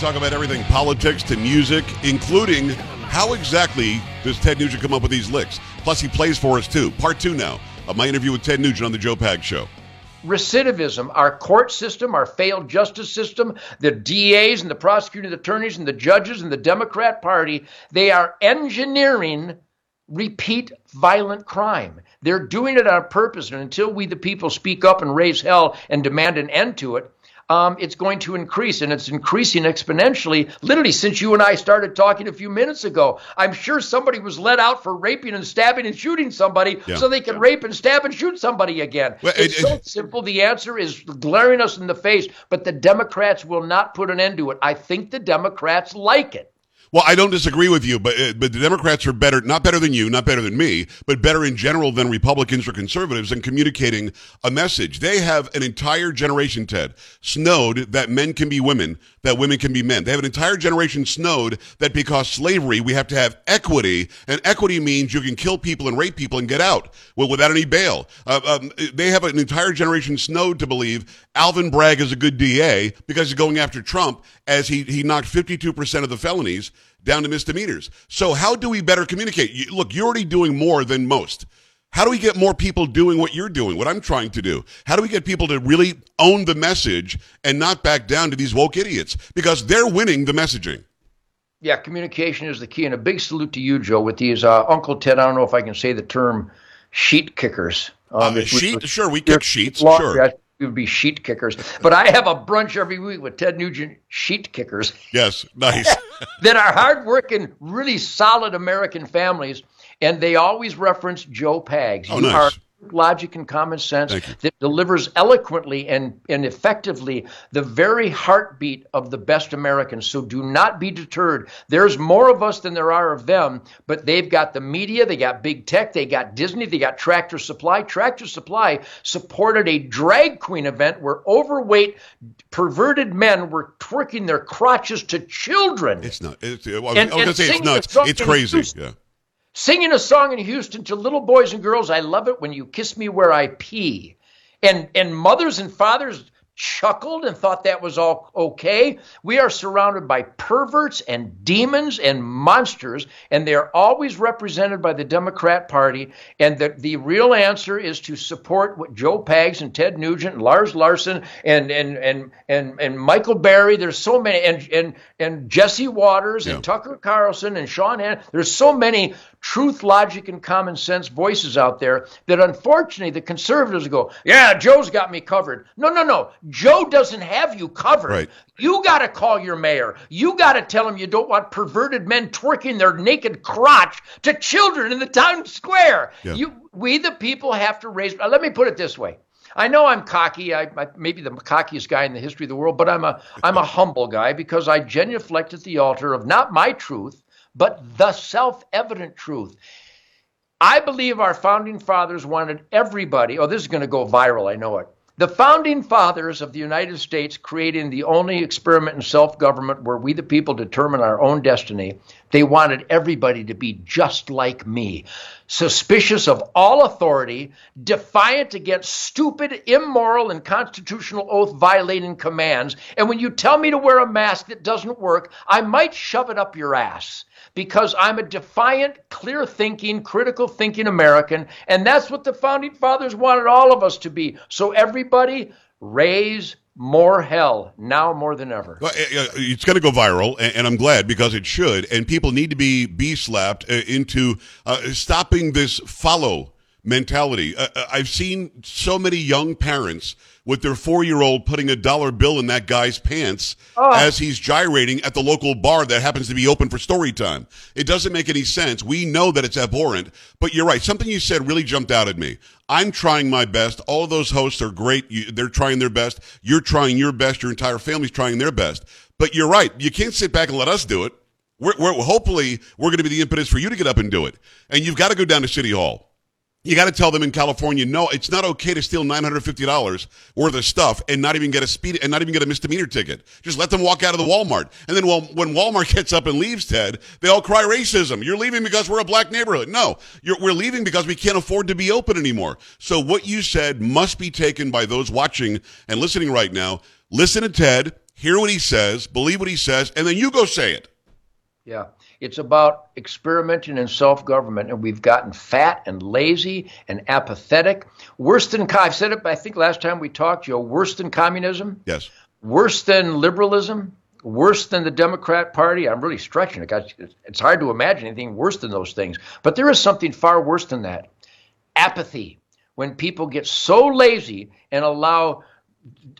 talk about everything politics to music, including how exactly does Ted Nugent come up with these licks? Plus, he plays for us too. Part two now of my interview with Ted Nugent on the Joe Pag Show. Recidivism, our court system, our failed justice system, the DAs and the prosecuting attorneys and the judges and the Democrat Party, they are engineering repeat violent crime. They're doing it on purpose. And until we, the people, speak up and raise hell and demand an end to it, um, it's going to increase, and it's increasing exponentially. Literally, since you and I started talking a few minutes ago, I'm sure somebody was let out for raping and stabbing and shooting somebody, Yeah. so they can rape and stab and shoot somebody again. Well, it's it- so it- simple. The answer is glaring us in the face, but the Democrats will not put an end to it. I think the Democrats like it. Well, I don't disagree with you, but uh, but the Democrats are better, not better than you, not better than me, but better in general than Republicans or conservatives in communicating a message. They have an entire generation, Ted, snowed that men can be women, that women can be men. They have an entire generation snowed that because slavery, we have to have equity, and equity means you can kill people and rape people and get out well, without any bail. Uh, um, they have an entire generation snowed to believe Alvin Bragg is a good DA because he's going after Trump as he, he knocked 52% of the felonies down to misdemeanors. So how do we better communicate? You, look, you're already doing more than most. How do we get more people doing what you're doing, what I'm trying to do? How do we get people to really own the message and not back down to these woke idiots? Because they're winning the messaging. Yeah, communication is the key, and a big salute to you, Joe, with these uh, Uncle Ted. I don't know if I can say the term sheet kickers. Um, if we- sheet, sure, we kick sheets, sure. It would be sheet kickers. But I have a brunch every week with Ted Nugent sheet kickers Yes, nice. that are hardworking, really solid American families, and they always reference Joe Pags. Oh, you nice. Logic and common sense that delivers eloquently and, and effectively the very heartbeat of the best Americans. So do not be deterred. There's more of us than there are of them, but they've got the media, they got big tech, they got Disney, they got Tractor Supply. Tractor Supply supported a drag queen event where overweight, perverted men were twerking their crotches to children. It's not. It's, I was, And- I was going to say it's nuts. It's crazy. Yeah. Singing a song in Houston to little boys and girls. I love it when you kiss me where I pee. And and mothers and fathers chuckled and thought that was all okay. We are surrounded by perverts and demons and monsters, and they are always represented by the Democrat Party. And the, the real answer is to support what Joe Pags and Ted Nugent and Lars Larson and and and and, and Michael Berry. There's so many and and and Jesse Watters Yeah. and Tucker Carlson and Sean Hannity. There's so many truth, logic, and common sense voices out there that unfortunately the conservatives go, yeah, Joe's got me covered. No, no, no. Joe doesn't have you covered. Right. You got to call your mayor. You got to tell him you don't want perverted men twerking their naked crotch to children in the town square. Yeah. You, we the people have to raise. uh, Let me put it this way. I know I'm cocky. I, I maybe the cockiest guy in the history of the world, but I'm a I'm a humble guy because I genuflect at the altar of not my truth, but the self-evident truth. I believe our founding fathers wanted everybody. Oh, this is going to go viral. I know it. The founding fathers of the United States creating the only experiment in self government where we, the people, determine our own destiny. They wanted everybody to be just like me, suspicious of all authority, defiant against stupid, immoral, and constitutional oath violating commands. And when you tell me to wear a mask that doesn't work, I might shove it up your ass because I'm a defiant, clear thinking, critical thinking American. And that's what the founding fathers wanted all of us to be. So, everybody, raise more hell now more than ever. Uh, uh, it's going to go viral, and, I'm glad because it should. And people need to be be slapped uh, into uh, stopping this follow mentality. Uh, uh, I've seen so many young parents with their four year old putting a dollar bill in that guy's pants oh. as he's gyrating at the local bar that happens to be open for story time. It doesn't make any sense. We know that it's abhorrent, but you're right. Something you said really jumped out at me. I'm trying my best. All of those hosts are great. You, they're trying their best. You're trying your best. Your entire family's trying their best. But you're right. You can't sit back and let us do it. We're, we're hopefully we're going to be the impetus for you to get up and do it. And you've got to go down to City Hall. You got to tell them in California, no, it's not okay to steal nine hundred fifty dollars worth of stuff and not even get a speed and not even get a misdemeanor ticket. Just let them walk out of the Walmart, and then well, when Walmart gets up and leaves, Ted, they all cry racism. You're leaving because we're a black neighborhood. No, we're leaving because we can't afford to be open anymore. So what you said must be taken by those watching and listening right now. Listen to Ted, hear what he says, believe what he says, and then you go say it. Yeah. It's about experimenting in self government, and we've gotten fat and lazy and apathetic. Worse than, I've said it, I think last time we talked, you know, worse than communism. Yes. Worse than liberalism. Worse than the Democrat Party. I'm really stretching it. It's hard to imagine anything worse than those things. But there is something far worse than that apathy. When people get so lazy and allow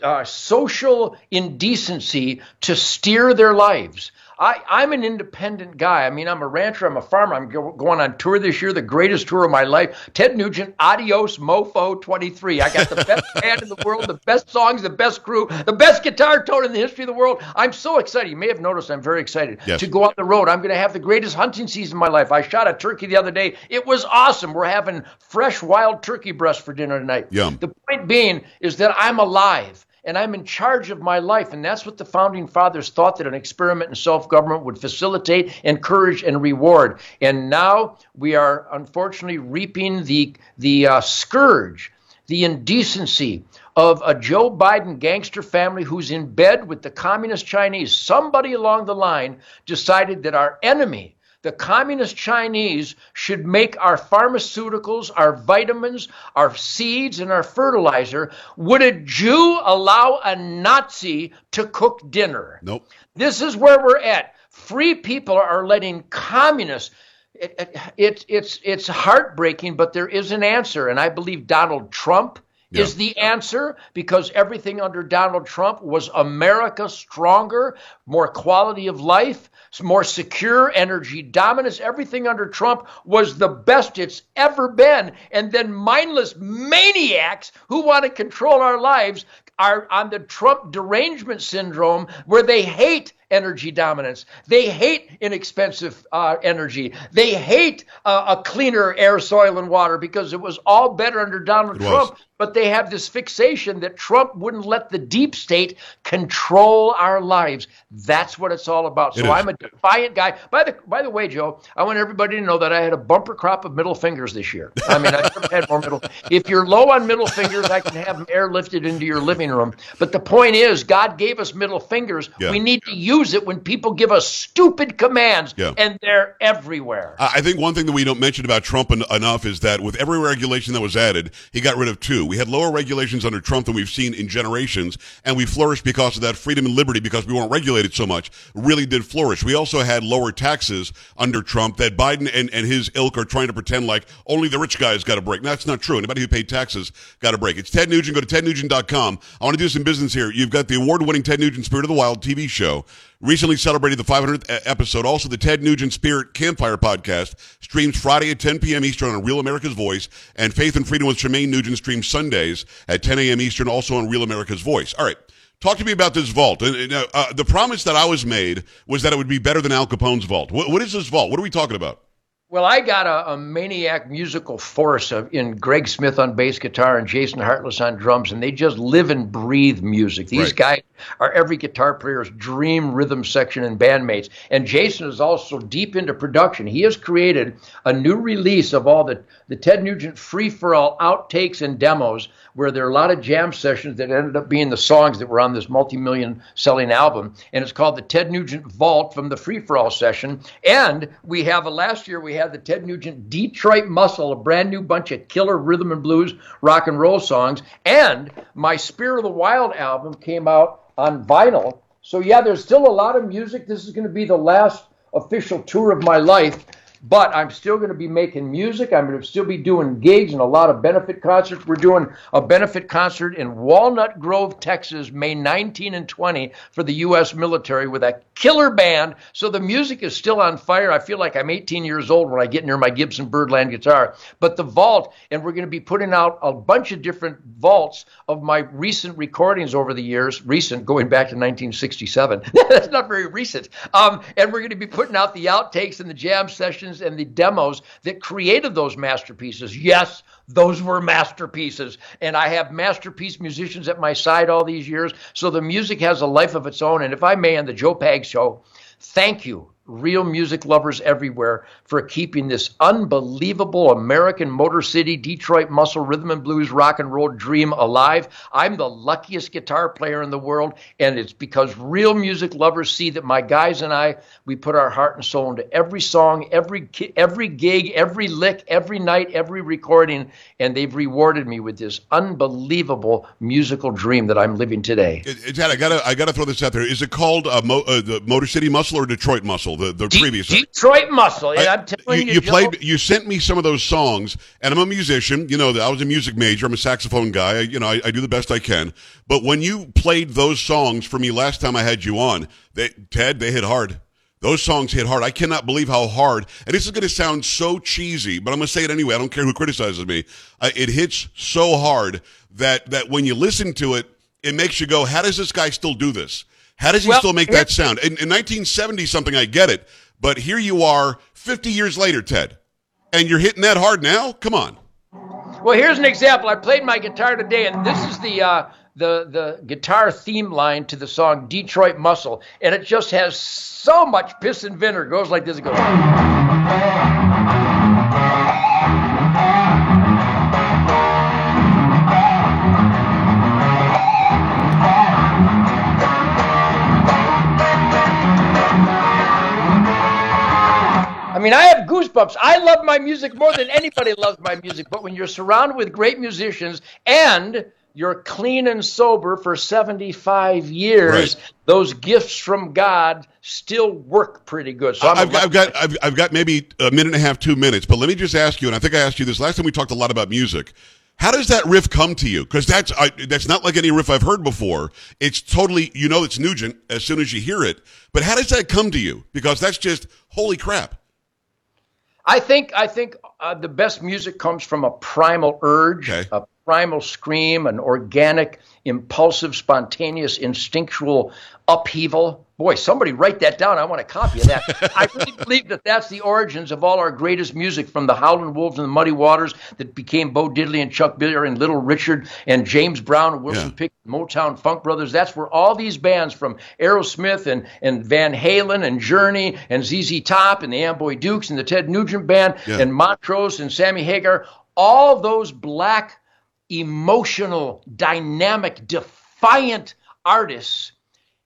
uh, social indecency to steer their lives. I, I'm an independent guy. I mean, I'm a rancher, I'm a farmer. I'm go, going on tour this year, the greatest tour of my life. Ted Nugent, Adios Mofo 23. I got the best band in the world, the best songs, the best crew, the best guitar tone in the history of the world. I'm so excited. You may have noticed I'm very excited yes. to go on the road. I'm going to have the greatest hunting season of my life. I shot a turkey the other day. It was awesome. We're having fresh wild turkey breast for dinner tonight. Yum. The point being is that I'm alive and I'm in charge of my life. And that's what the founding fathers thought that an experiment in self government would facilitate, encourage, and reward. And now we are unfortunately reaping the, the uh, scourge, the indecency of a Joe Biden gangster family who's in bed with the communist Chinese. Somebody along the line decided that our enemy, the communist Chinese should make our pharmaceuticals, our vitamins, our seeds, and our fertilizer. Would a Jew allow a Nazi to cook dinner? Nope. This is where we're at. Free people are letting communists. It, it, it, it's it's heartbreaking, but there is an answer, and I believe Donald Trump yeah. is the answer because everything under Donald Trump was America stronger, more quality of life, more secure energy dominance. Everything under Trump was the best it's ever been. And then mindless maniacs who want to control our lives are on the Trump derangement syndrome where they hate energy dominance. They hate inexpensive uh, energy. They hate uh, a cleaner air, soil, and water because it was all better under Donald it Trump. Was. But they have this fixation that Trump wouldn't let the deep state control our lives. That's what it's all about. So I'm a defiant guy. By the by the way, Joe, I want everybody to know that I had a bumper crop of middle fingers this year. I mean, I never had more middle. If you're low on middle fingers, I can have them airlifted into your living room. But the point is, God gave us middle fingers. Yeah. We need to use it when people give us stupid commands, yeah. and they're everywhere. I think one thing that we don't mention about Trump en- enough is that with every regulation that was added, he got rid of two. We had lower regulations under Trump than we've seen in generations, and we flourished because of that freedom and liberty because we weren't regulated so much. Really did flourish. We also had lower taxes under Trump that Biden and, and his ilk are trying to pretend like only the rich guys got a break. No, that's not true. Anybody who paid taxes got a break. It's Ted Nugent. Go to tednugent.com. I want to do some business here. You've got the award winning Ted Nugent Spirit of the Wild TV show recently celebrated the 500th episode. Also, the Ted Nugent Spirit Campfire podcast streams Friday at 10 p.m. Eastern on Real America's Voice, and Faith and Freedom with Shemane Nugent streams Sundays at 10 a.m. Eastern, also on Real America's Voice. All right. Talk to me about this vault. Uh, uh, the promise that I was made was that it would be better than Al Capone's vault. what, what is this vault? What are we talking about? Well, I got a, a maniac musical force of, in Greg Smith on bass guitar and Jason Hartless on drums, and they just live and breathe music. These right. guys are every guitar player's dream rhythm section and bandmates. And Jason is also deep into production. He has created a new release of all the, the Ted Nugent free for all outtakes and demos, where there are a lot of jam sessions that ended up being the songs that were on this multi million selling album. And it's called the Ted Nugent Vault from the free for all session. And we have a last year, we had the Ted Nugent Detroit Muscle, a brand new bunch of killer rhythm and blues rock and roll songs. And my Spirit of the Wild album came out on vinyl. So, yeah, there's still a lot of music. This is going to be the last official tour of my life. But I'm still going to be making music. I'm going to still be doing gigs and a lot of benefit concerts. We're doing a benefit concert in Walnut Grove, Texas, May 19 and 20 for the U.S. military with a killer band. So the music is still on fire. I feel like I'm 18 years old when I get near my Gibson Birdland guitar. But the vault, and we're going to be putting out a bunch of different vaults of my recent recordings over the years, recent going back to 1967. That's not very recent. Um, and we're going to be putting out the outtakes and the jam sessions and the demos that created those masterpieces. Yes, those were masterpieces. And I have masterpiece musicians at my side all these years. So the music has a life of its own. And if I may, on the Joe Pag show, thank you real music lovers everywhere for keeping this unbelievable American Motor City, Detroit muscle, rhythm and blues, rock and roll dream alive. I'm the luckiest guitar player in the world, and it's because real music lovers see that my guys and I, we put our heart and soul into every song, every every gig, every lick, every night, every recording, and they've rewarded me with this unbelievable musical dream that I'm living today. Dad, I gotta I gotta throw this out there. Is it called uh, Mo, uh, the Motor City Muscle or Detroit Muscle? The, the De- previous Detroit Muscle. And I, am telling you, you, you played. You sent me some of those songs, and I'm a musician. You know, I was a music major. I'm a saxophone guy. I, you know, I, I, do the best I can. But when you played those songs for me last time I had you on, they, Ted, they hit hard. Those songs hit hard. I cannot believe how hard. And this is going to sound so cheesy, but I'm going to say it anyway. I don't care who criticizes me. Uh, it hits so hard that that when you listen to it, it makes you go, "How does this guy still do this?" How does he well, still make that sound? In, in 1970 something, I get it. But here you are 50 years later, Ted, and you're hitting that hard now? Come on. Well, here's an example. I played my guitar today, and this is the uh, the the guitar theme line to the song Detroit Muscle, and it just has so much piss and vinegar. It goes like this. It goes. Have. I love my music more than anybody loves my music. But when you're surrounded with great musicians and you're clean and sober for 75 years, right. those gifts from God still work pretty good. So I've, I've, got I've, I've got maybe a minute and a half, two minutes. But let me just ask you, and I think I asked you this last time we talked a lot about music. How does that riff come to you? Because that's I, that's not like any riff I've heard before. It's totally you know it's Nugent as soon as you hear it. But how does that come to you? Because that's just holy crap. I think I think uh, the best music comes from a primal urge, okay. a primal scream, an organic, impulsive, spontaneous, instinctual upheaval. Boy, somebody write that down. I want a copy of that. I really believe that that's the origins of all our greatest music from the Howlin' Wolves and the Muddy Waters that became Bo Diddley and Chuck Berry and Little Richard and James Brown and Wilson yeah. Pickett, Motown Funk Brothers. That's where all these bands from Aerosmith and, and Van Halen and Journey and ZZ Top and the Amboy Dukes and the Ted Nugent Band yeah. and Montrose and Sammy Hagar, all those black, emotional, dynamic, defiant artists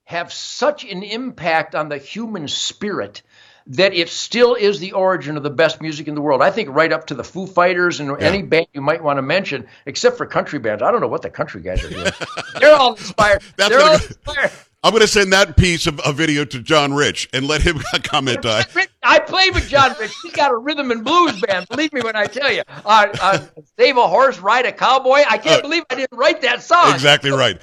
have such an impact on the human spirit that it still is the origin of the best music in the world. I think right up to the Foo Fighters and yeah. any band you might want to mention, except for country bands. I don't know what the country guys are doing. They're all inspired. That's They're all inspired. I'm going to send that piece of a video to John Rich and let him comment on it. I played with John Rich. He's got a rhythm and blues band. Believe me when I tell you. Uh, uh, save a horse, ride a cowboy. I can't uh, believe I didn't write that song. Exactly right.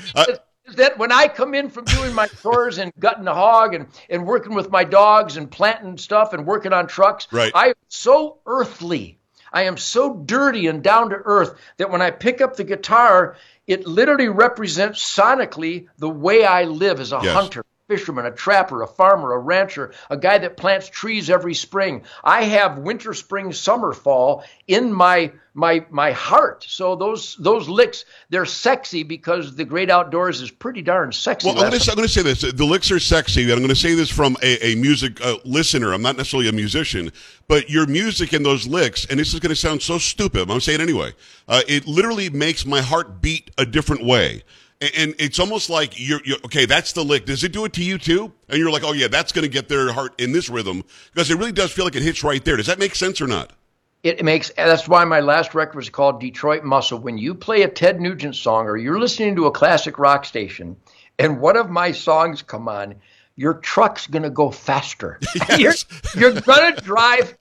That when I come in from doing my chores and gutting a hog and, and working with my dogs and planting stuff and working on trucks, right. I'm so earthly. I am so dirty and down to earth that when I pick up the guitar, it literally represents sonically the way I live as a yes. hunter fisherman, a trapper, a farmer, a rancher, a guy that plants trees every spring. I have winter, spring, summer, fall in my my my heart. So those those licks they're sexy because the great outdoors is pretty darn sexy. Well, I'm going to say this: the licks are sexy. And I'm going to say this from a, a music uh, listener. I'm not necessarily a musician, but your music and those licks, and this is going to sound so stupid. I'm going to say it anyway. Uh, it literally makes my heart beat a different way and it's almost like you're, you're, okay. That's the lick. Does it do it to you too? And you're like, oh yeah, that's going to get their heart in this rhythm because it really does feel like it hits right there. Does that make sense or not? It makes. That's why my last record was called Detroit Muscle. When you play a Ted Nugent song or you're listening to a classic rock station, and one of my songs come on, your truck's going to go faster. Yes. You're, you're going to drive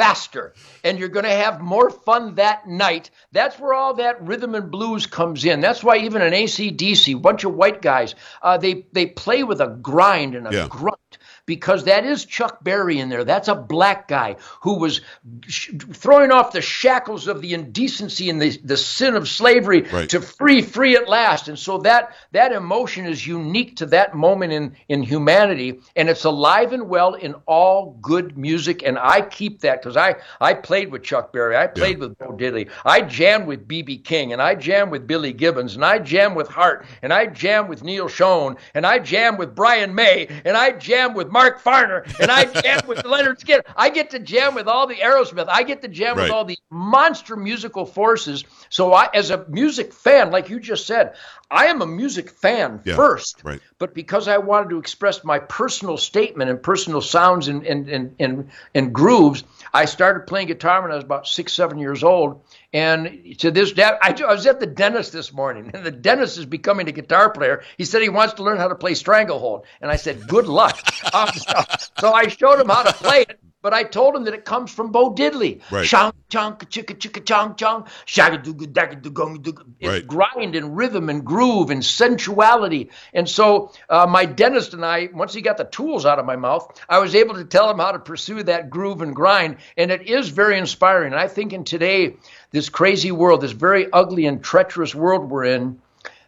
faster and you're going to have more fun that night. That's where all that rhythm and blues comes in. That's why even an AC/DC, bunch of white guys, uh, they, they play with a grind and a Yeah. grunt because that is Chuck Berry in there. That's a black guy who was sh- throwing off the shackles of the indecency and the, the sin of slavery Right. to free, free at last. And so that that emotion is unique to that moment in, in humanity, and it's alive and well in all good music. And I keep that because I, I played with Chuck Berry, I played with Bo Diddley, I jammed with B.B. King, and I jammed with Billy Gibbons, and I jammed with Hart, and I jammed with Neal Schon, and I jammed with Brian May, and I jammed with Mark Farner, and I jammed with Lynyrd Skynyrd. I get to jam with all the Aerosmith. I get to jam Right. with all the monster musical forces. So I, as a music fan, like you just said, I am a music fan Yeah, first. right. But because I wanted to express my personal statement and personal sounds and, and, and, and, and grooves, I started playing guitar when I was about six, seven years old. And to this day, I, I was at the dentist this morning, and the dentist is becoming a guitar player. He said he wants to learn how to play Stranglehold. And I said, good luck. So I showed him how to play it. But I told him that it comes from Bo Diddley. Right. Shong, chong, chicka, chicka, chong, chong, shagadooga, dagadooga, dooga. It's Right. grind and rhythm and groove and sensuality. And so uh, my dentist and I, once he got the tools out of my mouth, I was able to tell him how to pursue that groove and grind. And it is very inspiring. And I think in today, this crazy world, this very ugly and treacherous world we're in,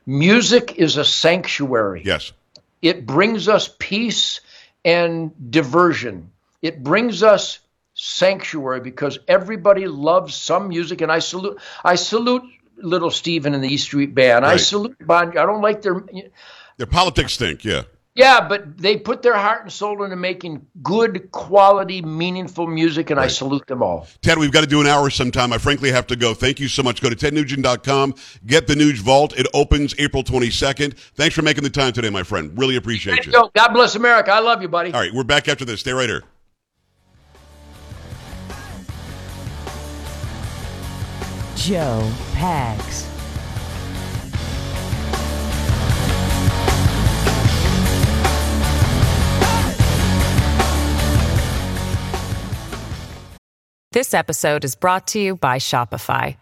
music is a sanctuary Yes. it brings us peace and diversion. It brings us sanctuary because everybody loves some music, and I salute. I salute Little Steven and the E Street Band. I salute Bon. I don't like their. Their politics stink. Yeah. Yeah, but they put their heart and soul into making good, quality, meaningful music, and I salute them all. Ted, we've got to do an hour sometime. I frankly have to go. Thank you so much. Go to tednugent.com. Get the Nuge Vault. It opens April 22nd. Thanks for making the time today, my friend. Really appreciate you. Yo, God bless America. I love you, buddy. All right, we're back after this. Stay right here. Joe Pags. This episode is brought to you by Shopify.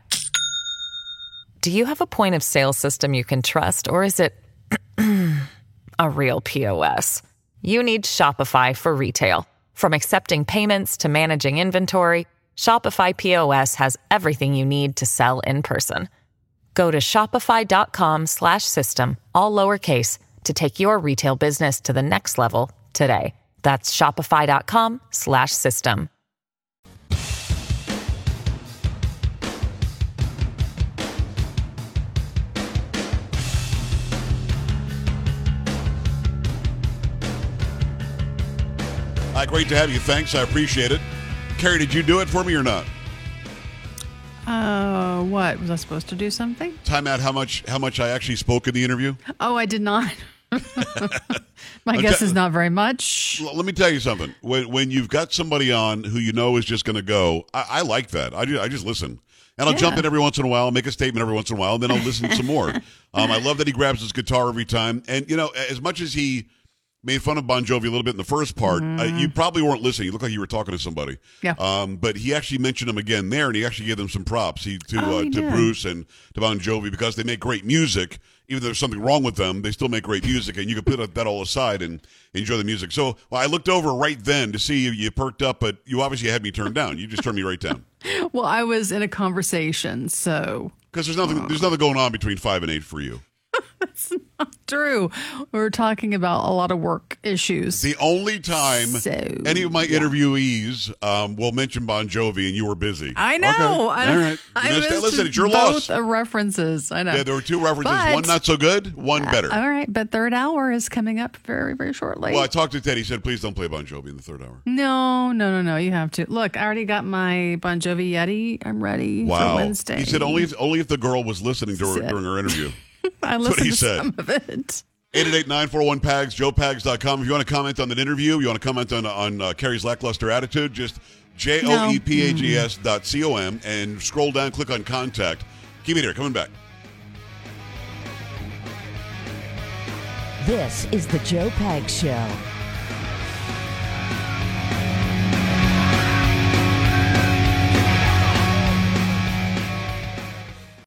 Do you have a point of sale system you can trust, or is it a real POS? You need Shopify for retail. From accepting payments to managing inventory, Shopify POS has everything you need to sell in person. Go to shopify.com slash system, all lowercase, to take your retail business to the next level today. That's shopify.com slash system. Hi, great to have you. Thanks. I appreciate it. Carrie, did you do it for me or not? Uh, what was I supposed to do something? Time out how much how much I actually spoke in the interview. Oh, I did not. My guess is not very much. L- Let me tell you something. When when you've got somebody on who you know is just going to go, I, I like that. I, I just listen. And I'll jump in every once in a while, make a statement every once in a while, and then I'll listen some more. Um, I love that he grabs his guitar every time. And, you know, as much as he made fun of Bon Jovi a little bit in the first part, uh, you probably weren't listening. You looked like you were talking to somebody. Yeah. Um, but he actually mentioned him again there, and he actually gave them some props he, to, Oh, uh, he to did. Bruce and to Bon Jovi because they make great music. Even though there's something wrong with them, they still make great music, and you can put that all aside and enjoy the music. So well, I looked over right then to see you, you perked up, but you obviously had me turned down. You just turned me right down Well, I was in a conversation, so because there's nothing there's nothing going on between five and eight for you. Drew, we were talking about a lot of work issues. The only time So, any of my interviewees um, will mention Bon Jovi, and you were busy. I know. Okay. I, All right. I Listen, missed listen, it's your both loss. references. I know. Yeah, there were two references. But- one not so good, one better. All right, but third hour is coming up very, very shortly. well, I talked to Ted. He said, "Please don't play Bon Jovi in the third hour." no, no, no, no. You have to look. I already got my Bon Jovi Yeti. I'm ready Wow. for Wednesday. He said only if, only if the girl was listening to her, during her interview. I what listened he to said. some of it. 888-941-PAGS, joepags.com. If you want to comment on that interview, you want to comment on, on uh, Carrie's lackluster attitude, just E J-O-E-P-A-G-S dot C-O-M and scroll down, click on contact. Keep it here. Coming back. This is the Joe Pags Show.